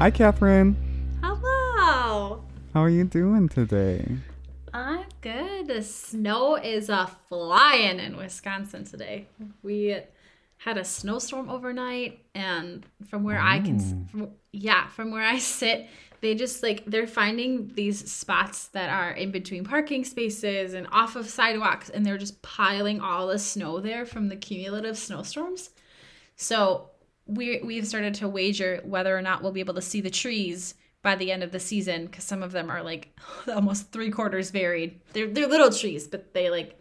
Hi, Catherine. Hello. How are you doing today? I'm good. The snow is a flying in Wisconsin today. We had a snowstorm overnight, and from where I can, oh. from, yeah, from where I sit, they just like they're finding these spots that are in between parking spaces and off of sidewalks, and they're just piling all the snow there from the cumulative snowstorms. So we we've started to wager whether or not we'll be able to see the trees by the end of the season because some of them are like almost three quarters buried. They're they're little trees, but they like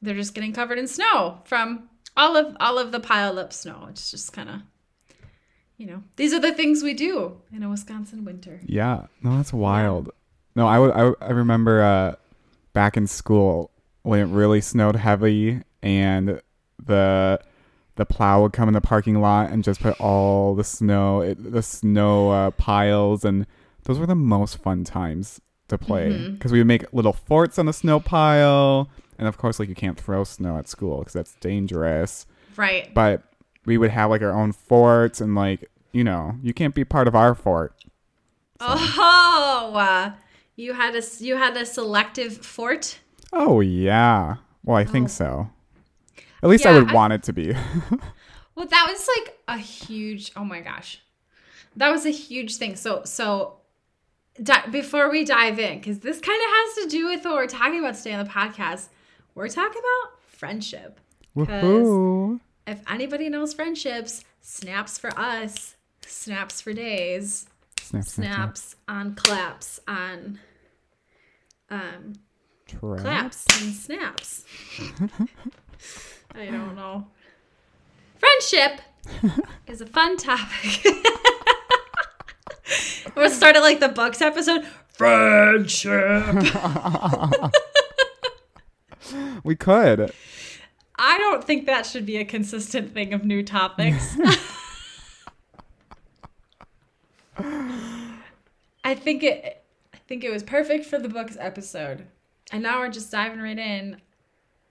they're just getting covered in snow from all of all of the piled up snow. It's just kind of you know these are the things we do in a Wisconsin winter. Yeah, no, that's wild. No, I, w- I, w- I remember uh, back in school when it really snowed heavy and the the plow would come in the parking lot and just put all the snow, it, the snow uh, piles, and those were the most fun times to play because we would make little forts on the snow pile, and of course, like you can't throw snow at school because that's dangerous. Right. But we would have like our own forts, and like you know, you can't be part of our fort. Oh, uh, you had a you had a selective fort. Oh yeah. Well, I think Oh. so. At least I would I- want it to be. Well, that was like a huge. Oh my gosh, that was a huge thing. So so. Di- before we dive in, because this kind of has to do with what we're talking about today on the podcast, we're talking about friendship. Woohoo! If anybody knows friendships, snaps for us, snaps for days, Snap, snap, snap. snaps on claps on um Trap. claps and snaps. I don't know. Friendship is a fun topic. We'll start it like the books episode. Friendship. We could. I don't think that should be a consistent thing of new topics. I think it I think it was perfect for the books episode. And now we're just diving right in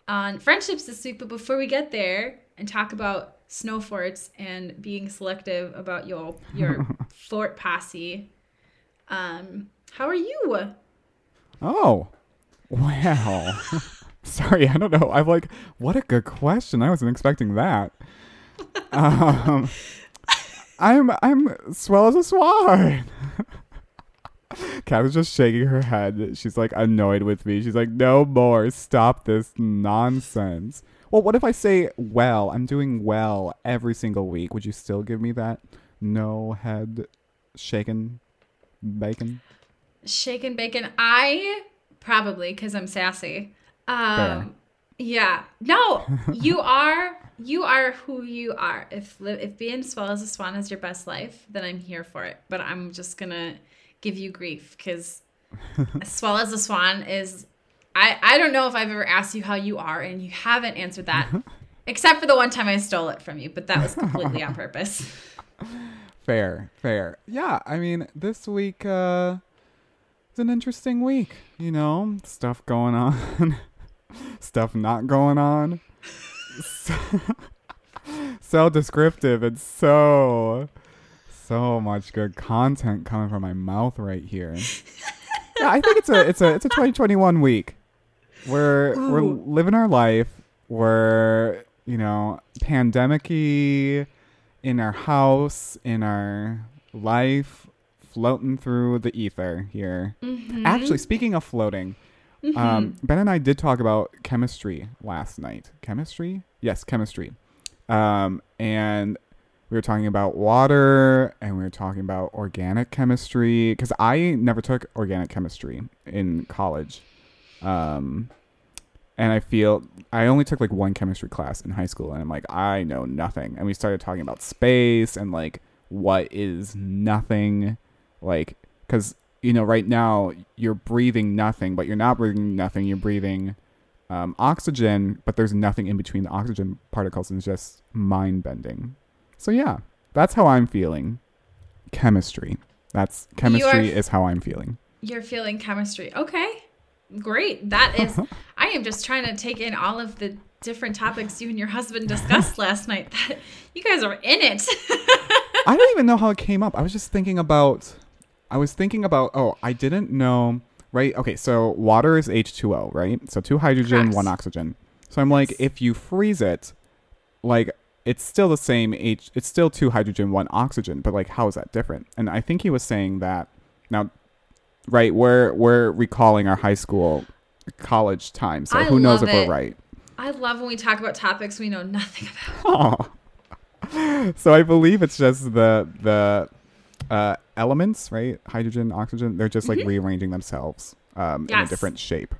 on friendships this week, but before we get there and talk about snow forts and being selective about your your fort posse, um, how are you? Oh. Well. Sorry, I don't know. I'm like, what a good question. I wasn't expecting that. Um, I'm I'm swell as a swan. Kat was just shaking her head. She's like annoyed with me. She's like, no more. Stop this nonsense. Well, what if I say, well, I'm doing well every single week? Would you still give me that no head shaking bacon? Shaken bacon. I probably because I'm sassy. Um, yeah. No, you are. You are who you are. If if being swell as a swan is your best life, then I'm here for it. But I'm just gonna give you grief because as swell as a swan is. I I don't know if I've ever asked you how you are, and you haven't answered that, except for the one time I stole it from you. But that was completely on purpose. Fair, fair. Yeah, I mean, this week uh it's an interesting week, you know, stuff going on, stuff not going on. So, so descriptive and so so much good content coming from my mouth right here. yeah, I think it's a it's a it's a 2021 week. We're we're living our life. We're, you know, pandemic-y in our house, in our life, floating through the ether here. Mm-hmm. Actually, speaking of floating, um, Ben and I did talk about chemistry last night. Chemistry? Yes, chemistry. Um, and we were talking about water and we were talking about organic chemistry because I never took organic chemistry in college. Um, and I feel I only took like one chemistry class in high school, and I'm like, I know nothing. And we started talking about space and like what is nothing, like because you know right now you're breathing nothing, but you're not breathing nothing. You're breathing um, oxygen, but there's nothing in between the oxygen particles, and it's just mind bending. So yeah, that's how I'm feeling. Chemistry. That's chemistry is how I'm feeling. You're feeling chemistry. Okay. Great. That is I am just trying to take in all of the different topics you and your husband discussed last night. That you guys are in it. I don't even know how it came up. I was just thinking about. I was thinking about. Oh, I didn't know. Right. Okay. So water is H two O. Right. So two hydrogen, Correct. one oxygen. So I'm like, Yes. if you freeze it, like it's still the same H. It's still two hydrogen, one oxygen. But like, how is that different? And I think he was saying that now. Right. We're we're recalling our high school, college time. So I who knows if we're right. I love when we talk about topics we know nothing about. Oh. so I believe it's just the the uh, elements, right? Hydrogen, oxygen. They're just like rearranging themselves um, in a different shape.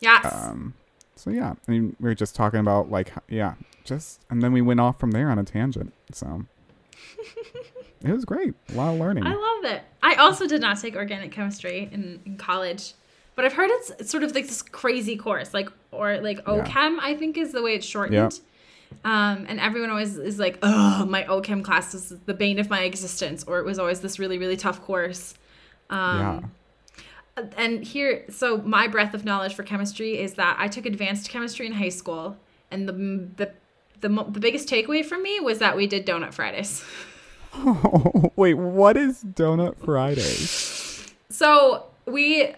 Yes. Um, so yeah, I mean, we were just talking about like yeah, just and then we went off from there on a tangent. So it was great. A lot of learning. I love it. I also did not take organic chemistry in, in college, but I've heard it's, it's sort of like this crazy course, like or like Yeah. OChem, I think is the way it's shortened. Yeah. Um, and everyone always is like, "Oh, my OChem class is the bane of my existence," or it was always this really really tough course. Um, And here, so my breadth of knowledge for chemistry is that I took advanced chemistry in high school, and the the the, the biggest takeaway for me was that we did donut Fridays. Oh, wait, what is Donut Fridays? So we,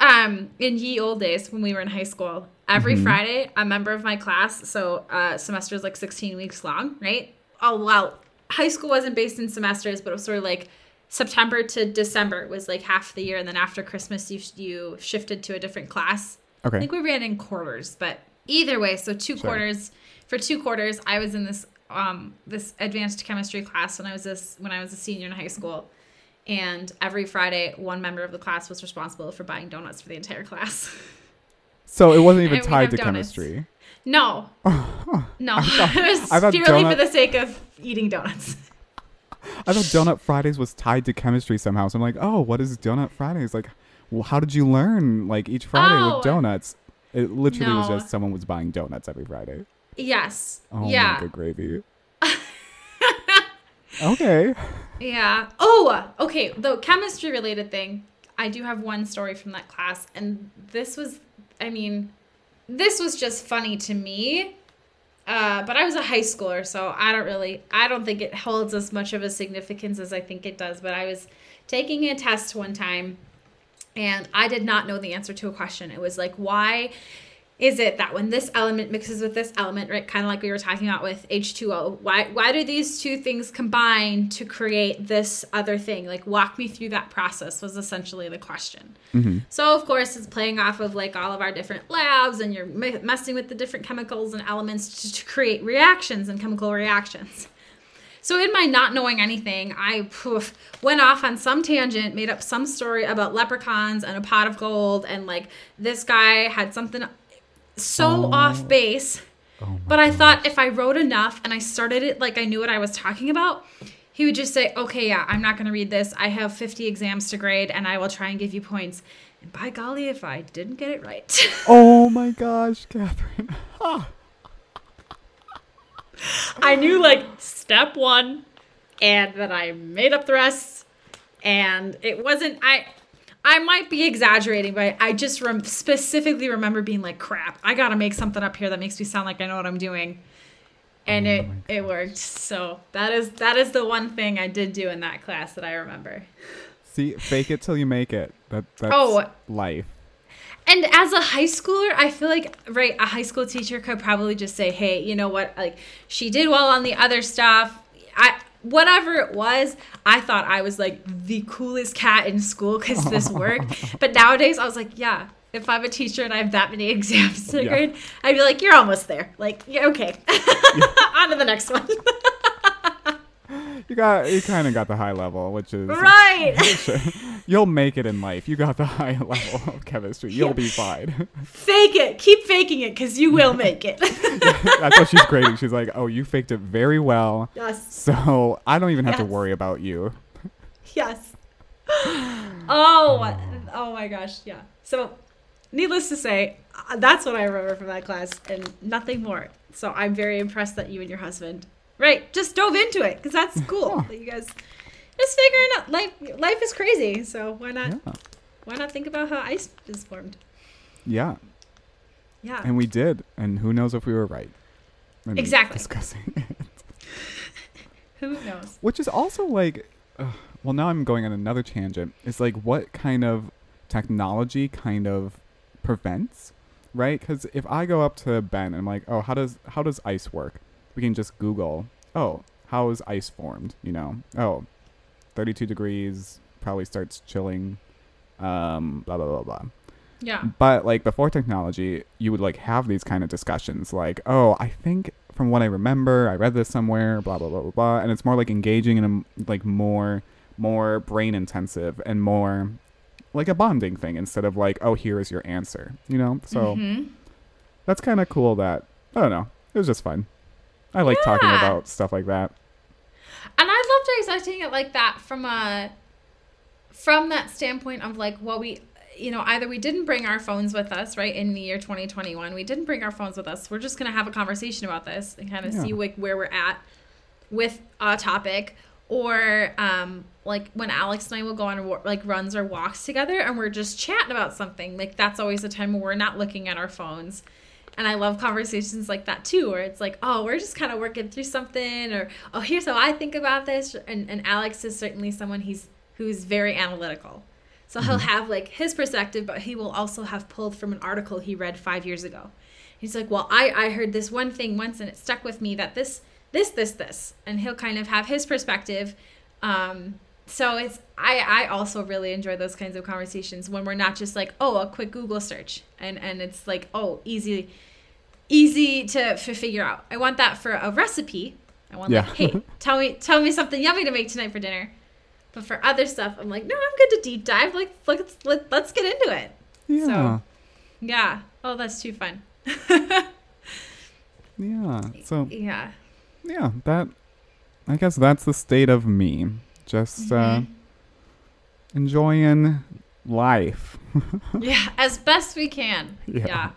um, in ye old days when we were in high school, every Friday, a member of my class, so uh, semester is like 16 weeks long, right? Oh, well, high school wasn't based in semesters, but it was sort of like September to December was like half the year, and then after Christmas, you you shifted to a different class. Okay, I think we ran in quarters, but either way, so two Sure. quarters. For two quarters, I was in this um this advanced chemistry class when I was this when I was a senior in high school. And every Friday, one member of the class was responsible for buying donuts for the entire class. So it wasn't even tied to donuts. chemistry. No, no, it was I thought purely donut- for the sake of eating donuts. I thought Donut Fridays was tied to chemistry somehow. So I'm like, oh, what is Donut Fridays? Like, well, how did you learn like each Friday Oh. with donuts? It literally was just someone was buying donuts every Friday. Yes. Oh yeah. good gravy. okay. Yeah. Oh, okay. The chemistry related thing. I do have one story from that class, and this was, I mean, this was just funny to me. Uh, but I was a high schooler, so I don't really, I don't think it holds as much of a significance as I think it does. But I was taking a test one time, and I did not know the answer to a question. It was like, why is it that when this element mixes with this element, right, kind of like we were talking about with H2O, why why do these two things combine to create this other thing? Like walk me through that process was essentially the question. Mm-hmm. So of course it's playing off of like all of our different labs and you're me- messing with the different chemicals and elements to, to create reactions and chemical reactions. So in my not knowing anything, I poof, went off on some tangent, made up some story about leprechauns and a pot of gold, and like this guy had something so oh. off base. Oh but I thought if I wrote enough and I started it like I knew what I was talking about, he would just say, "Okay, yeah, I'm not going to read this. I have 50 exams to grade, and I will try and give you points." And by golly, if I didn't get it right. Oh my gosh, Catherine. I knew like step one, and then I made up the rest. And it wasn't I. I might be exaggerating, but I just rem- specifically remember being like, "Crap! I gotta make something up here that makes me sound like I know what I'm doing," and it mm-hmm. it worked. So that is that is the one thing I did do in that class that I remember. See, fake it till you make it. That that's Oh. life. And as a high schooler, I feel like right, a high school teacher could probably just say, "Hey, you know what? Like she did well on the other stuff. I whatever it was, I thought I was like the coolest cat in school cuz this worked." but nowadays, I was like, "Yeah, if I'm a teacher and I have that many exams to Yeah. grade, I'd be like, "You're almost there." Like, yeah, okay. on to the next one. You got you kind of got the high level, which is right. Sure. You'll make it in life. You got the high level of chemistry. You'll be fine. Fake it. Keep faking it cuz you will make it. That's what she's grading. She's like, "Oh, you faked it very well." yes. So I don't even have to worry about you. Yes. Oh, oh my gosh, yeah. So, needless to say, uh, that's what I remember from that class, and nothing more. So I'm very impressed that you and your husband, right, just dove into it because that's cool. that you guys just figuring out life. Life is crazy, so why not? Yeah. Why not think about how ice is formed? Yeah, Yeah. and we did. And who knows if we were right? Exactly. Discussing it. Who knows? Which is also like, uh, well, now I'm going on another tangent. It's like what kind of technology kind of prevents, right? Because if I go up to Ben and I'm like, oh, how does how does ice work? We can just Google, oh, how is ice formed? You know, oh, 32 degrees probably starts chilling, um, blah blah blah blah. Yeah. But like before technology, you would like have these kind of discussions, like, oh, I think from what I remember, I read this somewhere, blah blah blah blah blah, and it's more like engaging and like more more brain intensive and more like a bonding thing instead of like, oh, here is your answer, you know. So Mhm. that's kind of cool. That I don't know, it was just fun. I like talking about stuff like that. And I loved dissecting it like that from a from that standpoint of like well we you know either we didn't bring our phones with us right in the year 2021 we didn't bring our phones with us we're just going to have a conversation about this and kind of Yeah. see like where we're at with a topic or um like when Alex and I will go on like runs or walks together and we're just chatting about something like that's always a time where we're not looking at our phones and I love conversations like that too, where it's like, oh, we're just kind of working through something, or oh, here's how I think about this. And, and Alex is certainly someone he's who's very analytical, so he'll have like his perspective, but he will also have pulled from an article he read five years ago. He's like, well, I I heard this one thing once and it stuck with me that this this this this, and he'll kind of have his perspective. Um, so it's I I also really enjoy those kinds of conversations when we're not just like oh a quick Google search and and it's like oh easy easy to figure out. I want that for a recipe. I want Yeah. like hey tell me tell me something yummy to make tonight for dinner. But for other stuff, I'm like no I'm good to deep dive. Like let's let, let's get into it. Yeah, So- Yeah. Oh that's too fun. yeah. So yeah. yeah, that I guess that's the state of me. Just uh, Mhm. enjoying life. yeah, as best we can. Yeah. Yeah.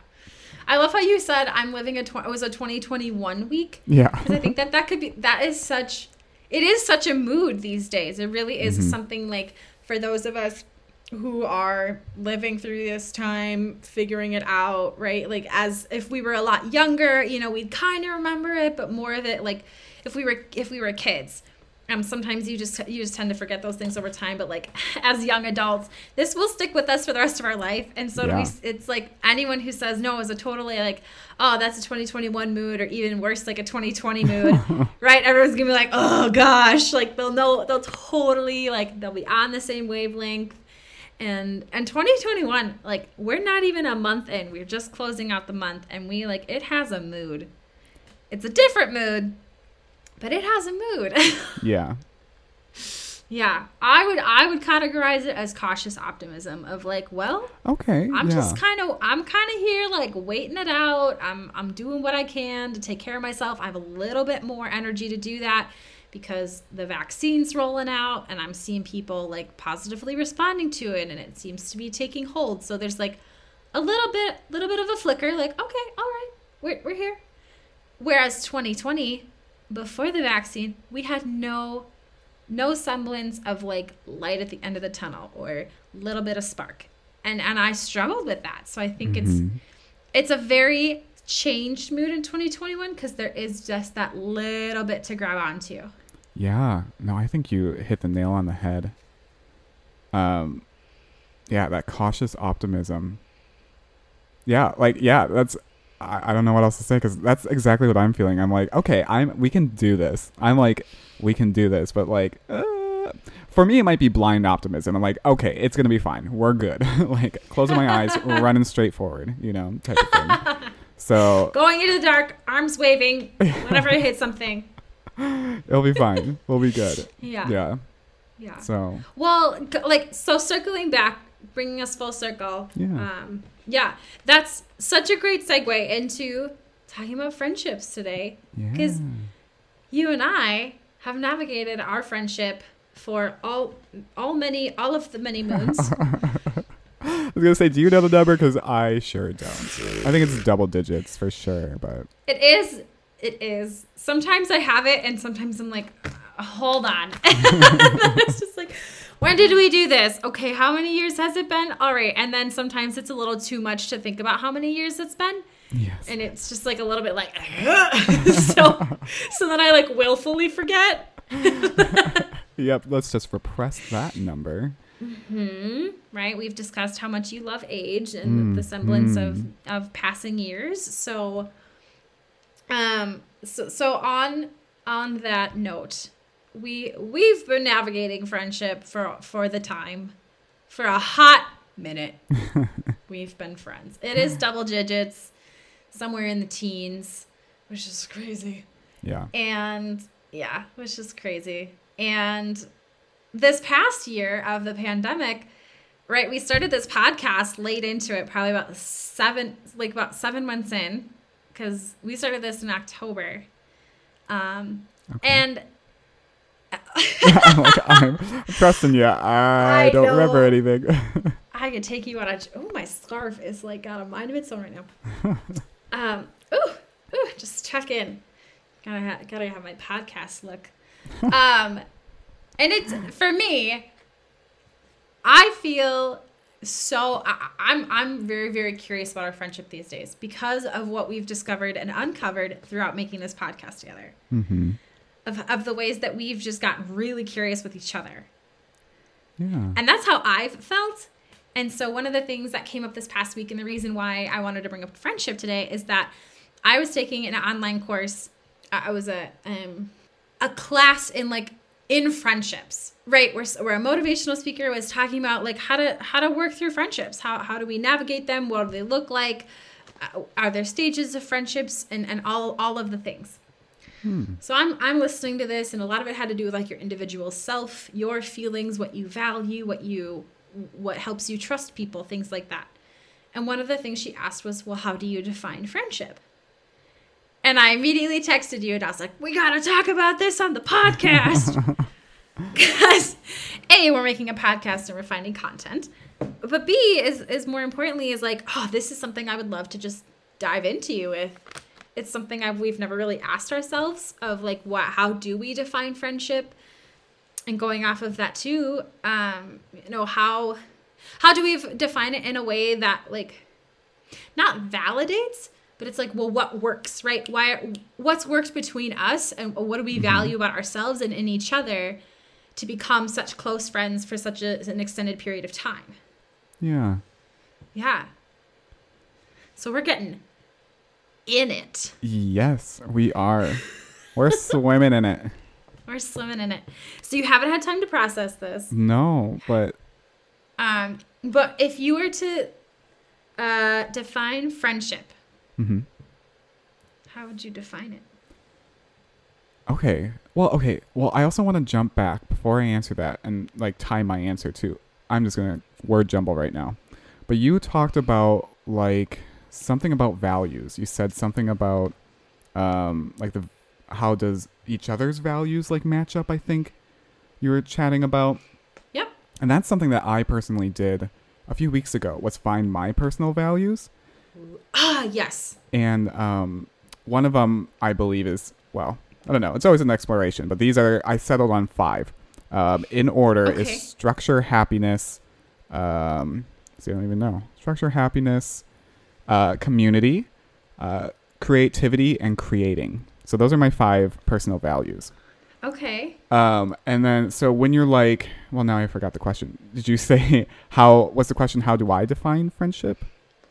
I love how you said I'm living a tw- it was a 2021 week Yeah. because I think that that could be that is such it is such a mood these days. It really is Mhm. something like for those of us who are living through this time, figuring it out, right? Like as if we were a lot younger, you know, we'd kind of remember it, but more of it like if we were if we were kids. Um, sometimes you just you just tend to forget those things over time, but like as young adults, this will stick with us for the rest of our life. And so do Yeah. we, it's like anyone who says no is a totally like, oh, that's a 2021 mood, or even worse, like a 2020 mood, right? Everyone's gonna be like, oh gosh, like they'll know they'll totally like they'll be on the same wavelength. And and 2021, like we're not even a month in, we're just closing out the month, and we like it has a mood. It's a different mood, but it has a mood. yeah. yeah, I would I would categorize it as cautious optimism of like, well, Okay. I'm yeah. just kind of I'm kind of here like waiting it out. I'm I'm doing what I can to take care of myself. I have a little bit more energy to do that because the vaccine's rolling out and I'm seeing people like positively responding to it and it seems to be taking hold. So there's like a little bit little bit of a flicker like, okay, all right. We're we're here. Whereas 2020 before the vaccine, we had no no semblance of like light at the end of the tunnel or little bit of spark and and i struggled with that so i think it's Mhm. it's a very changed mood in 2021 because there is just that little bit to grab onto Yeah. No, I think you hit the nail on the head. Um, yeah, that cautious optimism. Yeah, like yeah, that's. I, I don't know what else to say because that's exactly what I'm feeling. I'm like, okay, I'm. We can do this. I'm like, we can do this, but like, uh, for me, it might be blind optimism. I'm like, okay, it's gonna be fine. We're good. like, closing my eyes, running straight forward. You know, type of thing. So going into the dark arms waving whenever i hit something it'll be fine. We'll be good. yeah Yeah. yeah So well like so circling back bringing us full circle Yeah. um yeah that's such a great segue into talking about friendships today yeah. 'Cause- you and I have navigated our friendship for all all many all of the many moons. I was gonna say, do you know the number? Because I sure don't. I think it's double digits for sure, but it is it is. Sometimes I have it and sometimes I'm like, hold on. it's just like when did we do this? Okay, how many years has it been? All right. And then sometimes it's a little too much to think about how many years it's been. yes, And it's just like a little bit like so so then I like willfully forget. yep, let's just repress that number. hmm Right? We've discussed how much you love age and Mm, the semblance mm. of of passing years. So, um, so so on on that note, we we've been navigating friendship for for the time, for a hot minute. we've been friends. It is double digits, somewhere in the teens, which is crazy. Yeah. And yeah, which is crazy. And this past year of the pandemic, right, we started this podcast late into it, probably about seven, like about seven months in, because we started this in October. Um, Okay. and I'm, like, I'm trusting you. I, I don't remember anything. I could take you on a. Oh, my scarf is like got a mind of its own right now. um. Ooh. Ooh. Just check in. Gotta ha- gotta have my podcast look. um, and it's for me. I feel so. I, I'm I'm very very curious about our friendship these days because of what we've discovered and uncovered throughout making this podcast together. hmm Of of the ways that we've just gotten really curious with each other. Yeah. And that's how I've felt. And so one of the things that came up this past week and the reason why I wanted to bring up friendship today is that I was taking an online course. I was a um a class in like in friendships, right? Where where a motivational speaker was talking about like how to how to work through friendships. How how do we navigate them? What do they look like? Uh, Are there stages of friendships and and all all of the things. Hmm. So I'm I'm listening to this, and a lot of it had to do with like your individual self, your feelings, what you value, what you what helps you trust people, things like that. And one of the things she asked was, "Well, how do you define friendship?" And I immediately texted you, and I was like, "We gotta talk about this on the podcast." Because a we're making a podcast and we're finding content, but b is is more importantly is like, oh, this is something I would love to just dive into you with it's something I've we've never really asked ourselves of like what how do we define friendship? And going off of that too um you know how how do we define it in a way that like not validates but it's like well what works right? Why what's worked between us and what do we value about ourselves and in each other to become such close friends for such a, an extended period of time? Yeah. yeah. So we're getting in it Yes, we are. We're swimming in it. We're swimming in it. So you haven't had time to process this. No, but Um, but if you were to uh, define friendship, mm-hmm. how would you define it? okay. Well, okay. Well, I also want to jump back before I answer that and like tie my answer to. I'm just gonna word jumble right now. But you talked about like something about values. You said something about um like the how does each other's values like match up, I think you were chatting about. Yep. And that's something that I personally did a few weeks ago was find my personal values. Ah, yes. And um, one of them, I believe, is well, I don't know. It's always an exploration, but these are I settled on five. Um, in order Okay. is structure, happiness. Um, see, I don't even know structure, happiness, uh, community, uh, creativity, and creating. So those are my five personal values. Okay. Um, and then so when you're like, well, now I forgot the question. Did you say how? What's the question? How do I define friendship?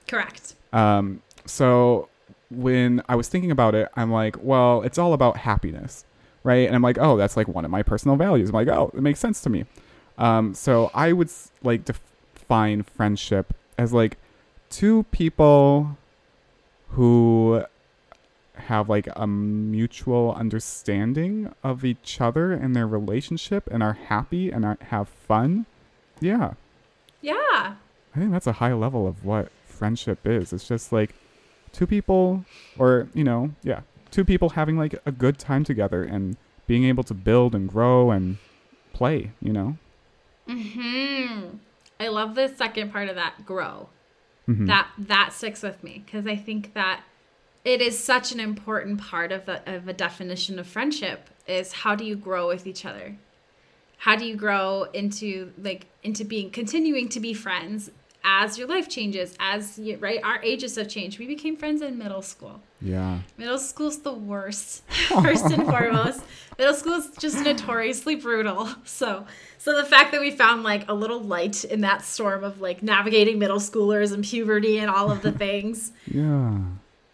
Correct. Um, so when I was thinking about it, I'm like, well, it's all about happiness, right? And I'm like, oh, that's like one of my personal values. I'm like, oh, it makes sense to me. Um, so I would like def- define friendship as like two people who have like a mutual understanding of each other and their relationship and are happy and are, have fun. Yeah. Yeah. I think that's a high level of what friendship is. It's just like two people, or, you know, yeah, two people having like a good time together and being able to build and grow and play, you know? Hmm. I love the second part of that. Grow. Mhm. That that sticks with me because I think that it is such an important part of a, of a definition of friendship is how do you grow with each other how do you grow into like into being continuing to be friends as your life changes, as you, right, our ages have changed. We became friends in middle school. Yeah. Middle school's the worst, first and foremost. Middle school is just notoriously brutal. So, so the fact that we found like a little light in that storm of like navigating middle schoolers and puberty and all of the things. Yeah.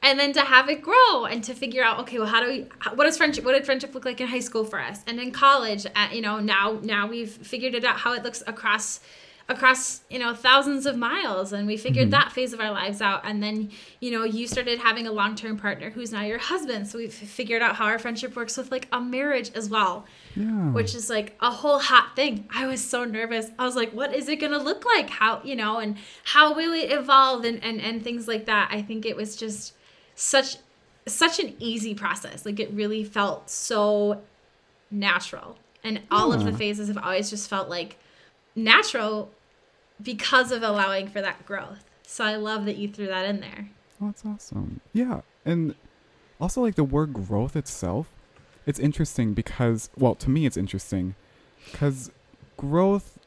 And then to have it grow and to figure out, okay, well, how do we? What does friendship? What did friendship look like in high school for us? And in college, at, you know, now now we've figured it out how it looks across across you know thousands of miles and we figured Mhm. that phase of our lives out. And then you know you started having a long-term partner who's now your husband. So we've figured out how our friendship works with like a marriage as well Yeah. which is like a whole hot thing. I was so nervous. I was like what is it gonna look like? How you know and how will it evolve? And and, and things like that. I think it was just such such an easy process. Like it really felt so natural. And all of the phases have always just felt like natural because of allowing for that growth so i love that you threw that in there Oh, that's awesome. Yeah. And also, like, the word growth itself, it's interesting because, well, to me, it's interesting because growth,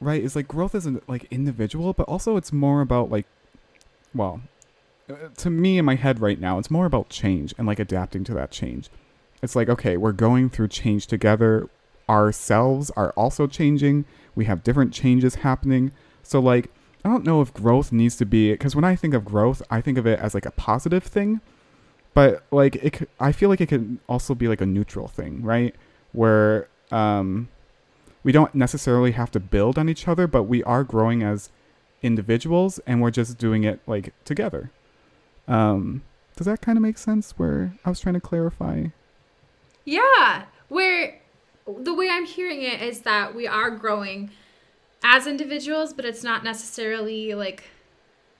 right, is like growth isn't like individual, but also it's more about, like, well, uh, to me in my head right now, it's more about change and like adapting to that change. It's like, okay, we're going through change together. Ourselves are also changing. We have different changes happening. So, like, I don't know if growth needs to be because when I think of growth, I think of it as like a positive thing, but like it, I feel like it can also be like a neutral thing, right? Where um, we don't necessarily have to build on each other, but we are growing as individuals, and we're just doing it like together. Um, does that kind of make sense? Where I was trying to clarify. Yeah, where the way I'm hearing it is that we are growing as individuals, but it's not necessarily like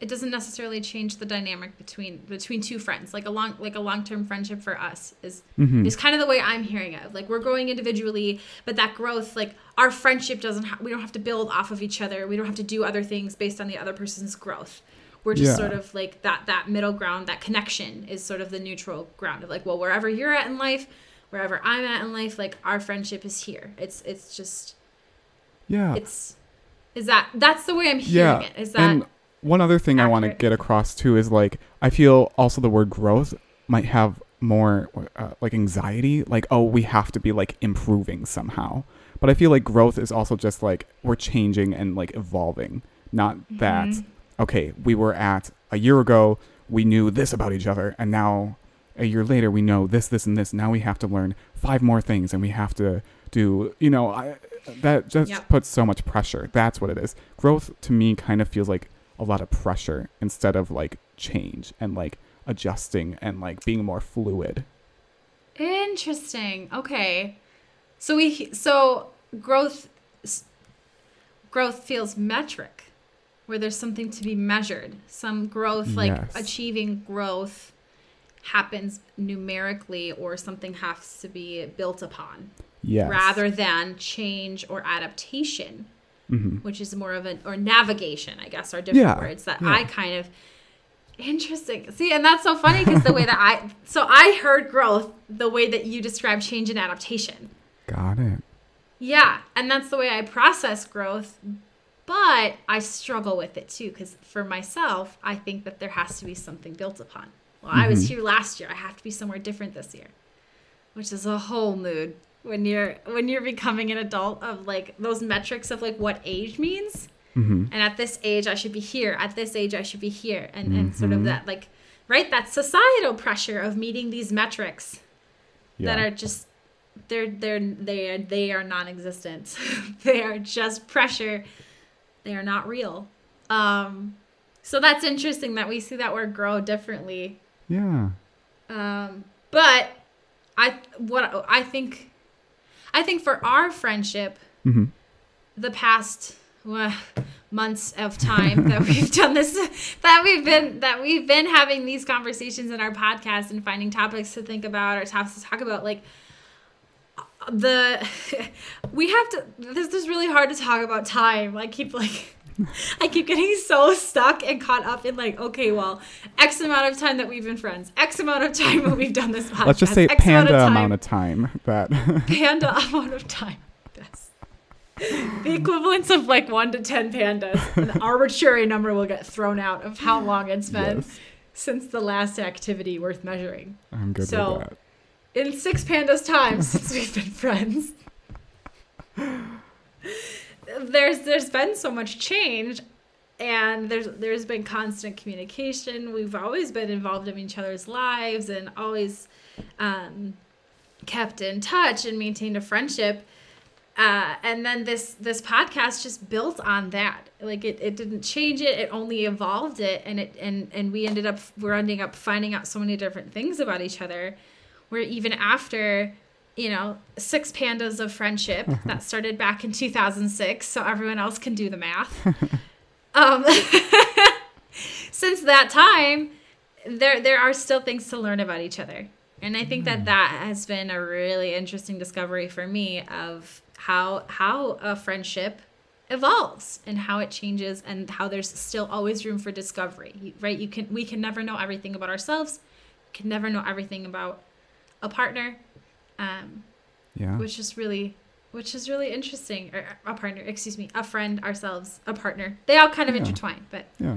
it doesn't necessarily change the dynamic between between two friends. Like a long like a long term friendship for us is Mhm. is kind of the way I'm hearing it. Like we're growing individually, but that growth, like our friendship doesn't. Ha- we don't have to build off of each other. We don't have to do other things based on the other person's growth. We're just Yeah. sort of like that that middle ground. That connection is sort of the neutral ground of like, well, wherever you're at in life, wherever I'm at in life, like our friendship is here. It's it's just Yeah. it's is that that's the way I'm hearing yeah. it. Is that and one other thing I want to get across too is like I feel also the word growth might have more uh, like anxiety, like oh we have to be like improving somehow. But I feel like growth is also just like we're changing and like evolving, not that Mhm. okay we were at a year ago we knew this about each other and now a year later we know this this and this now we have to learn five more things and we have to do you know I, that just Yep. puts so much pressure that's what it is growth to me kind of feels like a lot of pressure instead of like change and like adjusting and like being more fluid Interesting. Okay. So we so growth growth feels metric where there's something to be measured. Some growth like Yes. achieving growth happens numerically or something has to be built upon yes. rather than change or adaptation hmm which is more of an or navigation i guess are different Yeah, words that yeah. i kind of interesting. See and that's so funny because the way that i so i heard growth the way that you describe change and adaptation. Got it. Yeah and that's the way i process growth but i struggle with it too because for myself i think that there has to be something built upon. Well i was Mhm. here last year. I have to be somewhere different this year which is a whole mood when you're when you're becoming an adult of like those metrics of like what age means. Hmm and at this age i should be here. At this age i should be here. And, and sort of Mhm. that like right that societal pressure of meeting these metrics yeah. that are just they're they're they are they are non-existent. They are just pressure. They are not real. Um so that's interesting that we see that word grow differently. Yeah. Um but i what i think i think for our friendship hmm the past uh, months of time that we've done this that we've been that we've been having these conversations in our podcast and finding topics to think about or topics to talk about like the we have to this is really hard to talk about time. I keep like I keep getting so stuck and caught up in like, okay, well, X amount of time that we've been friends, X amount of time that we've done this podcast. let's just say X panda time, amount of time that panda amount of time. Yes. the equivalence of like one to ten pandas, an arbitrary number will get thrown out of how long it's been Yes. since the last activity worth measuring. I'm good So- with that. In six pandas' time since we've been friends, there's there's been so much change, and there's there's been constant communication. We've always been involved in each other's lives and always um, kept in touch and maintained a friendship. Uh, and then this this podcast just built on that. Like it, it didn't change it. It only evolved it, and it and and we ended up we're ending up finding out so many different things about each other. Where even after you know six pandas of friendship that started back in 2006, so everyone else can do the math. um, since that time, there there are still things to learn about each other. And i think that that has been a really interesting discovery for me of how how a friendship evolves and how it changes and how there's still always room for discovery right? You can we can never know everything about ourselves can never know everything about a partner um, Yeah. which is really which is really interesting or a partner excuse me a friend ourselves a partner they all kind of Yeah. intertwine but Yeah.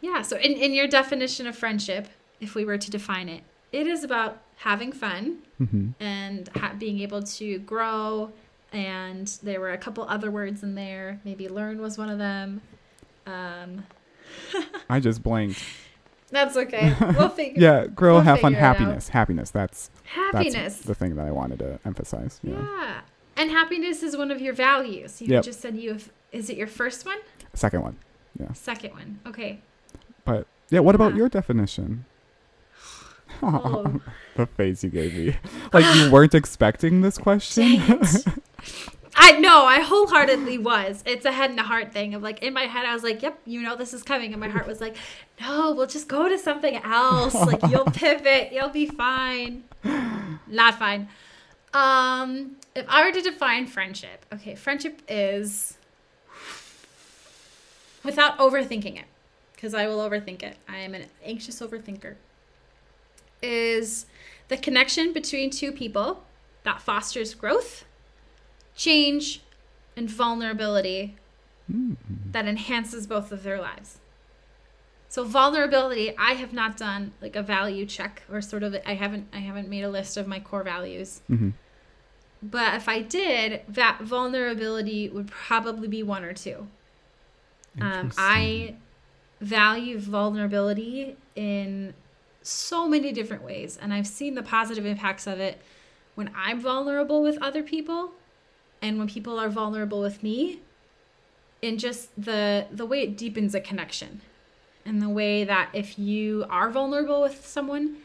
yeah. So, in, in your definition of friendship, if we were to define it, it is about having fun hmm and ha- being able to grow. And there were a couple other words in there. Maybe learn was one of them. Um, I just blanked. That's okay. We'll figure. Yeah, grow, We'll have fun, happiness. Happiness. That's Happiness. that's the thing that I wanted to emphasize. Yeah. yeah. And happiness is one of your values. You Yep. just said you have. Is it your first one? Second one. Yeah. Second one. Okay. But yeah, what about Yeah. your definition? Oh. the face you gave me. Like you weren't expecting this question. I know, I wholeheartedly was. It's a head and a heart thing of like in my head I was like, Yep, you know this is coming and my heart was like, No, we'll just go to something else. Like you'll pivot, you'll be fine. Not fine. Um if I were to define friendship, okay, friendship is without overthinking it, because I will overthink it. I am an anxious overthinker. Is the connection between two people that fosters growth, change, and vulnerability Mm. that enhances both of their lives. So vulnerability, I have not done like a value check or sort of I haven't I haven't made a list of my core values. hmm But if I did, that vulnerability would probably be one or two. Um, I value vulnerability in so many different ways, and I've seen the positive impacts of it when I'm vulnerable with other people, and when people are vulnerable with me. In just the the way it deepens a connection, and the way that if you are vulnerable with someone,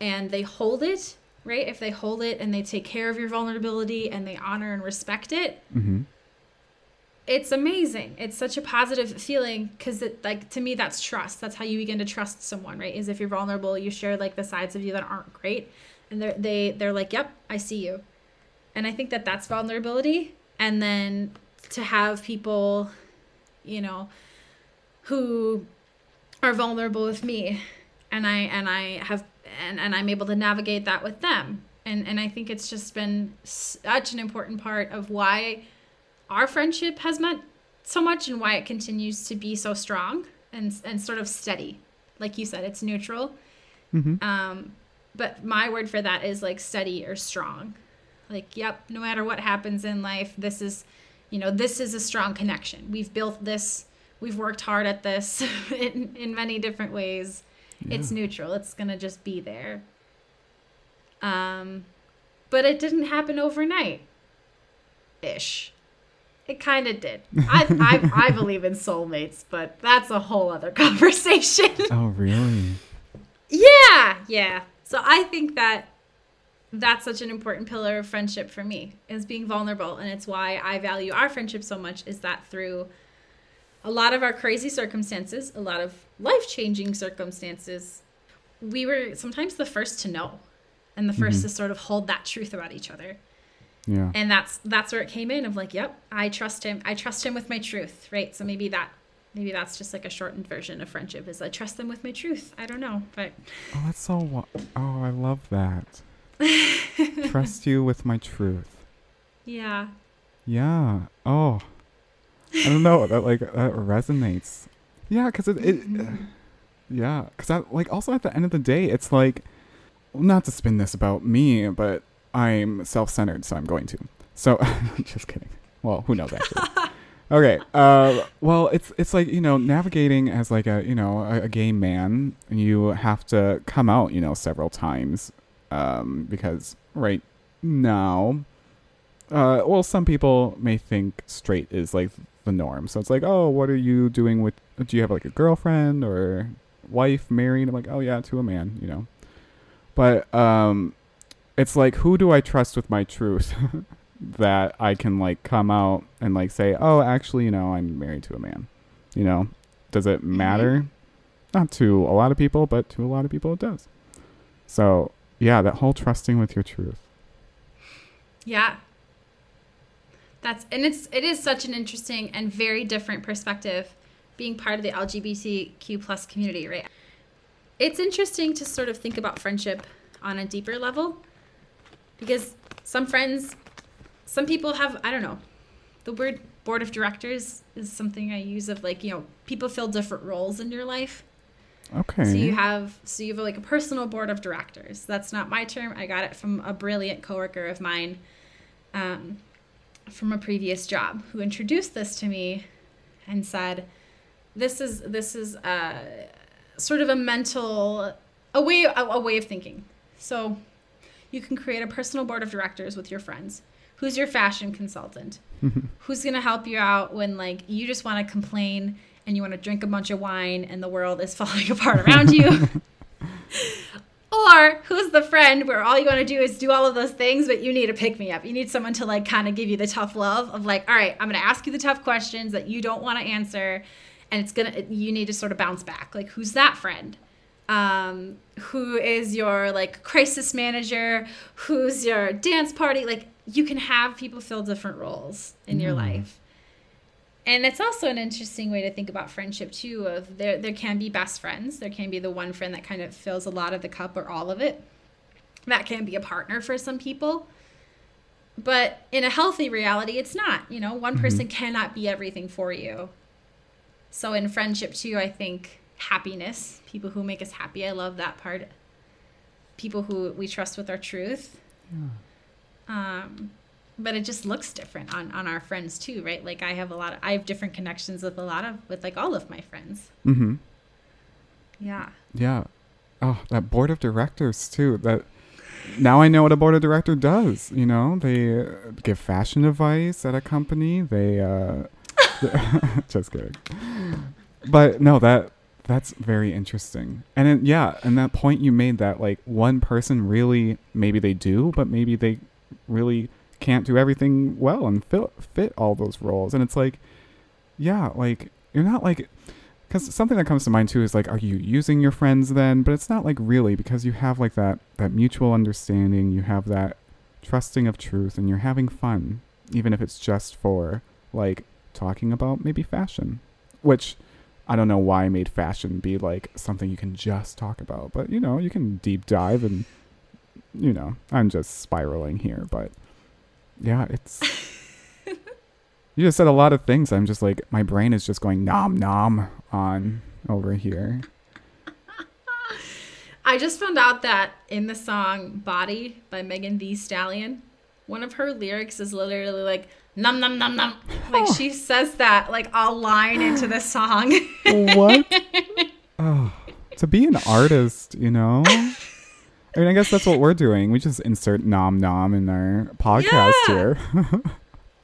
and they hold it right, if they hold it and they take care of your vulnerability and they honor and respect it, hmm it's amazing. It's such a positive feeling because it like to me that's trust. That's how you begin to trust someone right? Is if you're vulnerable you share like the sides of you that aren't great and they're they they're like yep i see you and i think that that's vulnerability and then to have people you know who are vulnerable with me and i and i have and, and i'm able to navigate that with them and and i think it's just been such an important part of why our friendship has meant so much and why it continues to be so strong and and sort of steady. Like you said, it's neutral. hmm Um, but my word for that is like steady or strong. Like, yep, no matter what happens in life, this is, you know, this is a strong connection. We've built this. We've worked hard at this in in many different ways. It's neutral. It's gonna just be there. Um, but it didn't happen overnight. Ish. It kind of did. I, I I believe in soulmates, but that's a whole other conversation. Oh, really? yeah, yeah. So I think that that's such an important pillar of friendship for me is being vulnerable, and it's why I value our friendship so much. Is that through a lot of our crazy circumstances, a lot of life changing circumstances, we were sometimes the first to know, and the 1st Mhm. to sort of hold that truth about each other Yeah. and that's that's where it came in of like yep i trust him i trust him with my truth right so maybe that maybe that's just like a shortened version of friendship is i trust them with my truth i don't know but Oh, that's so. Oh, I love that. Trust you with my truth. yeah Yeah. Oh. I don't know. that like that resonates. Yeah, because it, it Mm-hmm. yeah, because I like also at the end of the day, it's like not to spin this about me, but I'm self-centered, so I'm going to. So just kidding. Well, who knows actually. okay. Uh, well, it's it's like you know navigating as like a you know a, a gay man, you have to come out you know several times, um, because right now, uh, well, some people may think straight is like the norm. So it's like, oh, what are you doing with? Do you have like a girlfriend or wife, married? I'm like, oh yeah, to a man, you know. But um, it's like, who do I trust with my truth? that I can like come out and like say, oh, actually, you know, I'm married to a man. You know, does it matter? Not to a lot of people, but to a lot of people, it does. So yeah, that whole trusting with your truth. Yeah. That's and it's it is such an interesting and very different perspective being part of the LGBTQ plus community, right? It's interesting to sort of think about friendship on a deeper level because some friends some people have I don't know. The word board of directors is something I use of like, you know, people fill different roles in your life. Okay. So you have so you have like a personal board of directors. That's not my term. I got it from a brilliant coworker of mine, um, from a previous job, who introduced this to me, and said, "This is this is uh, sort of a mental a way a, a way of thinking. So you can create a personal board of directors with your friends. Who's your fashion consultant? Who's gonna help you out when like you just want to complain and you want to drink a bunch of wine and the world is falling apart around you? or who's the friend where all you want to do is do all of those things, but you need a pick me up? You need someone to like kind of give you the tough love of like, all right, I'm gonna ask you the tough questions that you don't want to answer, and it's gonna you need to sort of bounce back. Like, who's that friend? um, who is your like crisis manager, who's your dance party. Like you can have people fill different roles in your life. And it's also an interesting way to think about friendship too. Of there, there can be best friends. There can be the one friend that kind of fills a lot of the cup or all of it. That can be a partner for some people. But in a healthy reality, it's not. You know, one person cannot be everything for you. So in friendship too, I think happiness, people who make us happy. I love that part. People who we trust with our truth. yeah. Um, but it just looks different on on our friends too, right? Like I have a lot of I have different connections with a lot of with like all of my friends. Mm-hmm. Yeah. Yeah. Oh, that board of directors too. That now I know what a board of director does. You know, they uh, give fashion advice at a company. They uh, just kidding. But no, that that's very interesting. And then, yeah, and that point you made that like one person really maybe they do, but maybe they really can't do everything well and fit fit all those roles. And it's like, yeah, like you're not like because something that comes to mind too is like, are you using your friends then? But it's not like really because you have like that that mutual understanding. You have that trusting of truth, and you're having fun, even if it's just for like talking about maybe fashion, which I don't know why I made fashion be like something you can just talk about, but you know, you can deep dive and you know, I'm just spiraling here, but yeah, it's you just said a lot of things. I'm just like my brain is just going nom nom on over here. I just found out that in the song Body by Megan Thee Stallion, one of her lyrics is literally like num num num num. Like oh. she says that like a line into the song. what? Oh, to be an artist, you know? I mean, I guess that's what we're doing. We just insert nom nom in our podcast Yeah. here.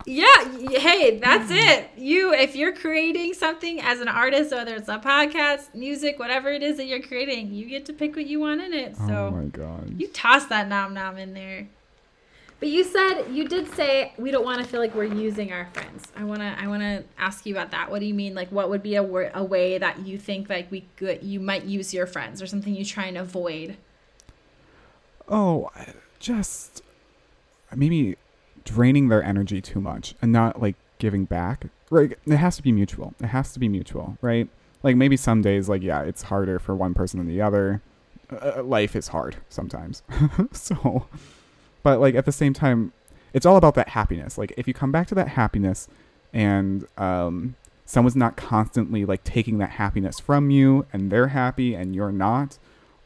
Yeah, hey, that's it. You, if you're creating something as an artist, whether it's a podcast, music, whatever it is that you're creating, you get to pick what you want in it. oh So my god. you toss that nom nom in there. But you said you did say we don't want to feel like we're using our friends. I wanna I wanna ask you about that. What do you mean? Like, what would be a wor- a way that you think like we could you might use your friends or something you try and avoid? Oh, just maybe draining their energy too much and not like giving back. Right? It has to be mutual. It has to be mutual, right? Like maybe some days, like yeah, it's harder for one person than the other. Uh, life is hard sometimes, so. But like at the same time, it's all about that happiness. Like if you come back to that happiness and um someone's not constantly like taking that happiness from you and they're happy and you're not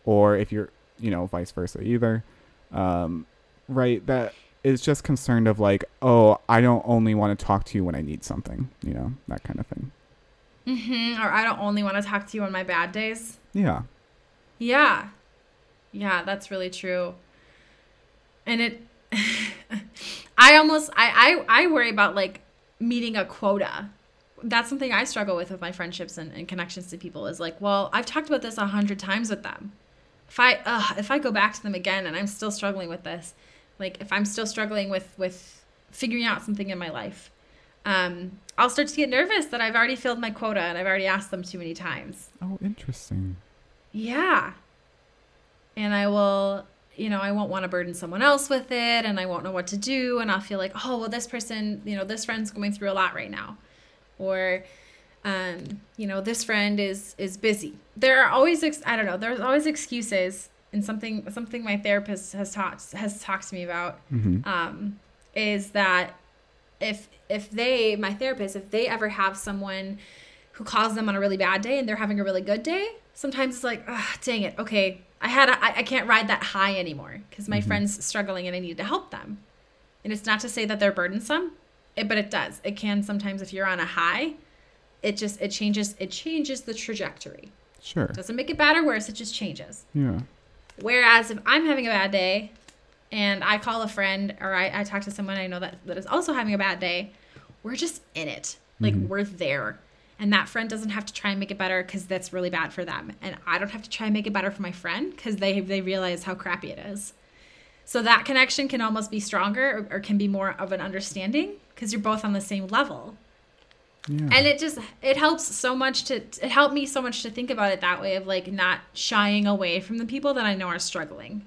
or if you're, you know, vice versa either. Um right that is just concerned of like, oh, I don't only want to talk to you when I need something, you know, that kind of thing. Mm-hmm. Or I don't only want to talk to you on my bad days. Yeah. Yeah. Yeah, that's really true. And it I almost I, I I worry about like meeting a quota. That's something I struggle with with my friendships and, and connections to people is like, well, I've talked about this a hundred times with them. If I uh, if I go back to them again and I'm still struggling with this, like if I'm still struggling with with figuring out something in my life, um, I'll start to get nervous that I've already filled my quota and I've already asked them too many times. Oh, interesting. Yeah. And I will, you know, I won't want to burden someone else with it and I won't know what to do. And I'll feel like, oh, well, this person, you know, this friend's going through a lot right now. Or, um, you know, this friend is is busy. There are always, ex- I don't know, there's always excuses. And something, something my therapist has taught has talked to me about, Mm-hmm. um, is that if if they, my therapist, if they ever have someone who calls them on a really bad day and they're having a really good day, sometimes it's like, ah, dang it, okay, I had a, I, I can't ride that high anymore because my Mhm. friend's struggling and I need to help them. And it's not to say that they're burdensome, it, but it does. It can sometimes if you're on a high, it just it changes it changes the trajectory. Sure. It doesn't make it bad or worse, it just changes. Yeah. Whereas if I'm having a bad day and I call a friend or I, I talk to someone I know that, that is also having a bad day, we're just in it. Like Mhm. we're there. And that friend doesn't have to try and make it better because that's really bad for them. And I don't have to try and make it better for my friend because they, they realize how crappy it is. So that connection can almost be stronger or, or can be more of an understanding because you're both on the same level Yeah. and it just it helps so much to it helped me so much to think about it that way of like not shying away from the people that i know are struggling.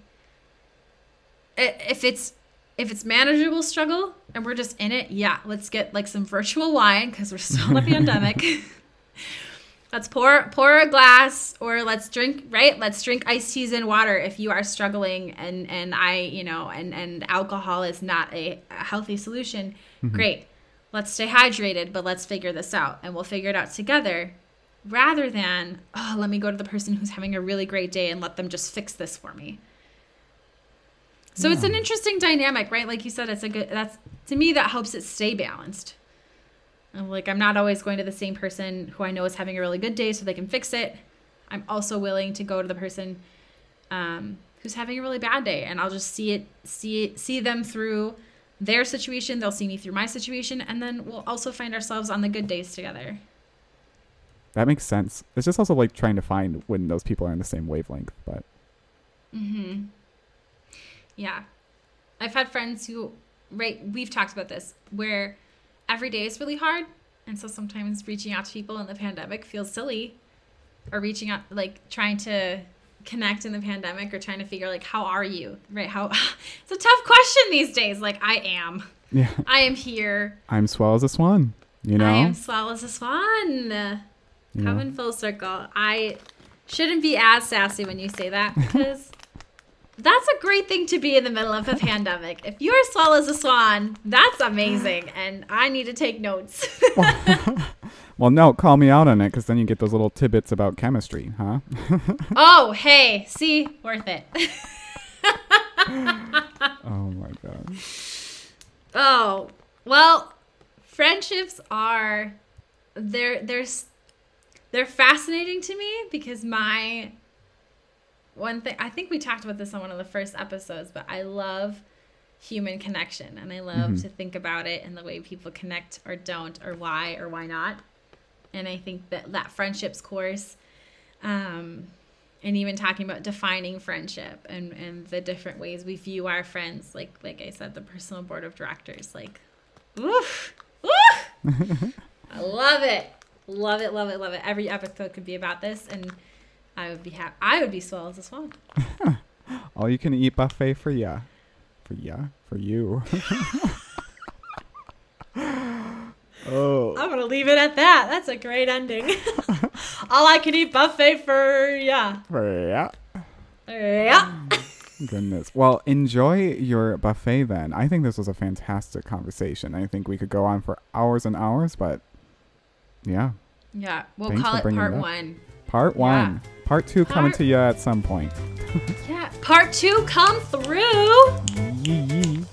If it's if it's manageable struggle and we're just in it yeah let's get like some virtual wine because we're still in a pandemic. Let's pour pour a glass or let's drink right? Let's drink iced teas and water if you are struggling and and i you know and and alcohol is not a, a healthy solution. Mm-hmm. Great let's stay hydrated but let's figure this out and we'll figure it out together rather than oh let me go to the person who's having a really great day and let them just fix this for me. So it's an interesting dynamic right? Like you said it's a good that's to me that helps it stay balanced. I'm like I'm not always going to the same person who I know is having a really good day so they can fix it. I'm also willing to go to the person um, who's having a really bad day, and I'll just see it, see it, see them through their situation. They'll see me through my situation, and then we'll also find ourselves on the good days together. that makes sense. It's just also like trying to find when those people are in the same wavelength, but Mm-hmm. Yeah, I've had friends who, right? We've talked about this where every day is really hard, and so sometimes reaching out to people in the pandemic feels silly, or reaching out like trying to connect in the pandemic or trying to figure like how are you right? How it's a tough question these days. Like i am. Yeah, i am here. I'm swell as a swan. You know, i am swell as a swan. Know? coming full circle. I shouldn't be as sassy when you say that because that's a great thing to be in the middle of a pandemic. If you're swell as a swan that's amazing and i need to take notes Well, no, call me out on it because then you get those little tidbits about chemistry, huh? oh hey see worth it oh my god. Oh, well, friendships are they're they're they're fascinating to me because my one thing I think we talked about this on one of the first episodes, but I love human connection and I love Mhm. to think about it and the way people connect or don't or why or why not. And I think that that friendships course um and even talking about defining friendship and and the different ways we view our friends like like I said the personal board of directors like oof oof I love it love it love it love it every episode could be about this and I would be happy I would be swell as a swan All you can eat buffet for ya. For ya? For you. oh. I'm gonna leave it at that that's a great ending all I can eat buffet for yeah For ya. yeah Goodness. Well, enjoy your buffet then. I think this was a fantastic conversation. I think we could go on for hours and hours, but yeah. Yeah, we'll Thanks call it part it one. Part Yeah. one. Part two coming to you at some point. Yeah, part two come through. Yee yee.